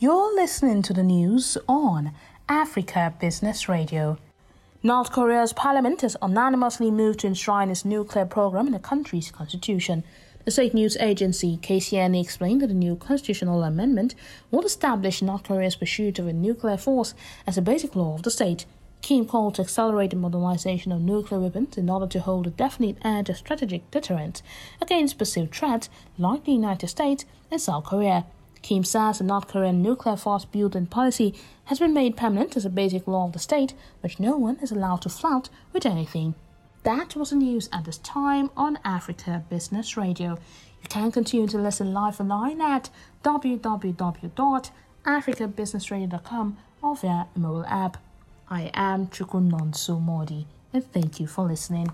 You're listening to the news on Africa Business Radio. North Korea's parliament has unanimously moved to enshrine its nuclear program in the country's constitution. The state news agency KCNA explained that the new constitutional amendment will establish North Korea's pursuit of a nuclear force as a basic law of the state. Kim called to accelerate the modernization of nuclear weapons in order to hold a definite edge of strategic deterrent against perceived threats like the United States and South Korea. Kim says the North Korean nuclear force building policy has been made permanent as a basic law of the state, which no one is allowed to flout with anything. That was the news at this time on Africa Business Radio. You can continue to listen live online at www.africabusinessradio.com or via a mobile app. I am Chukunonso Modi, and thank you for listening.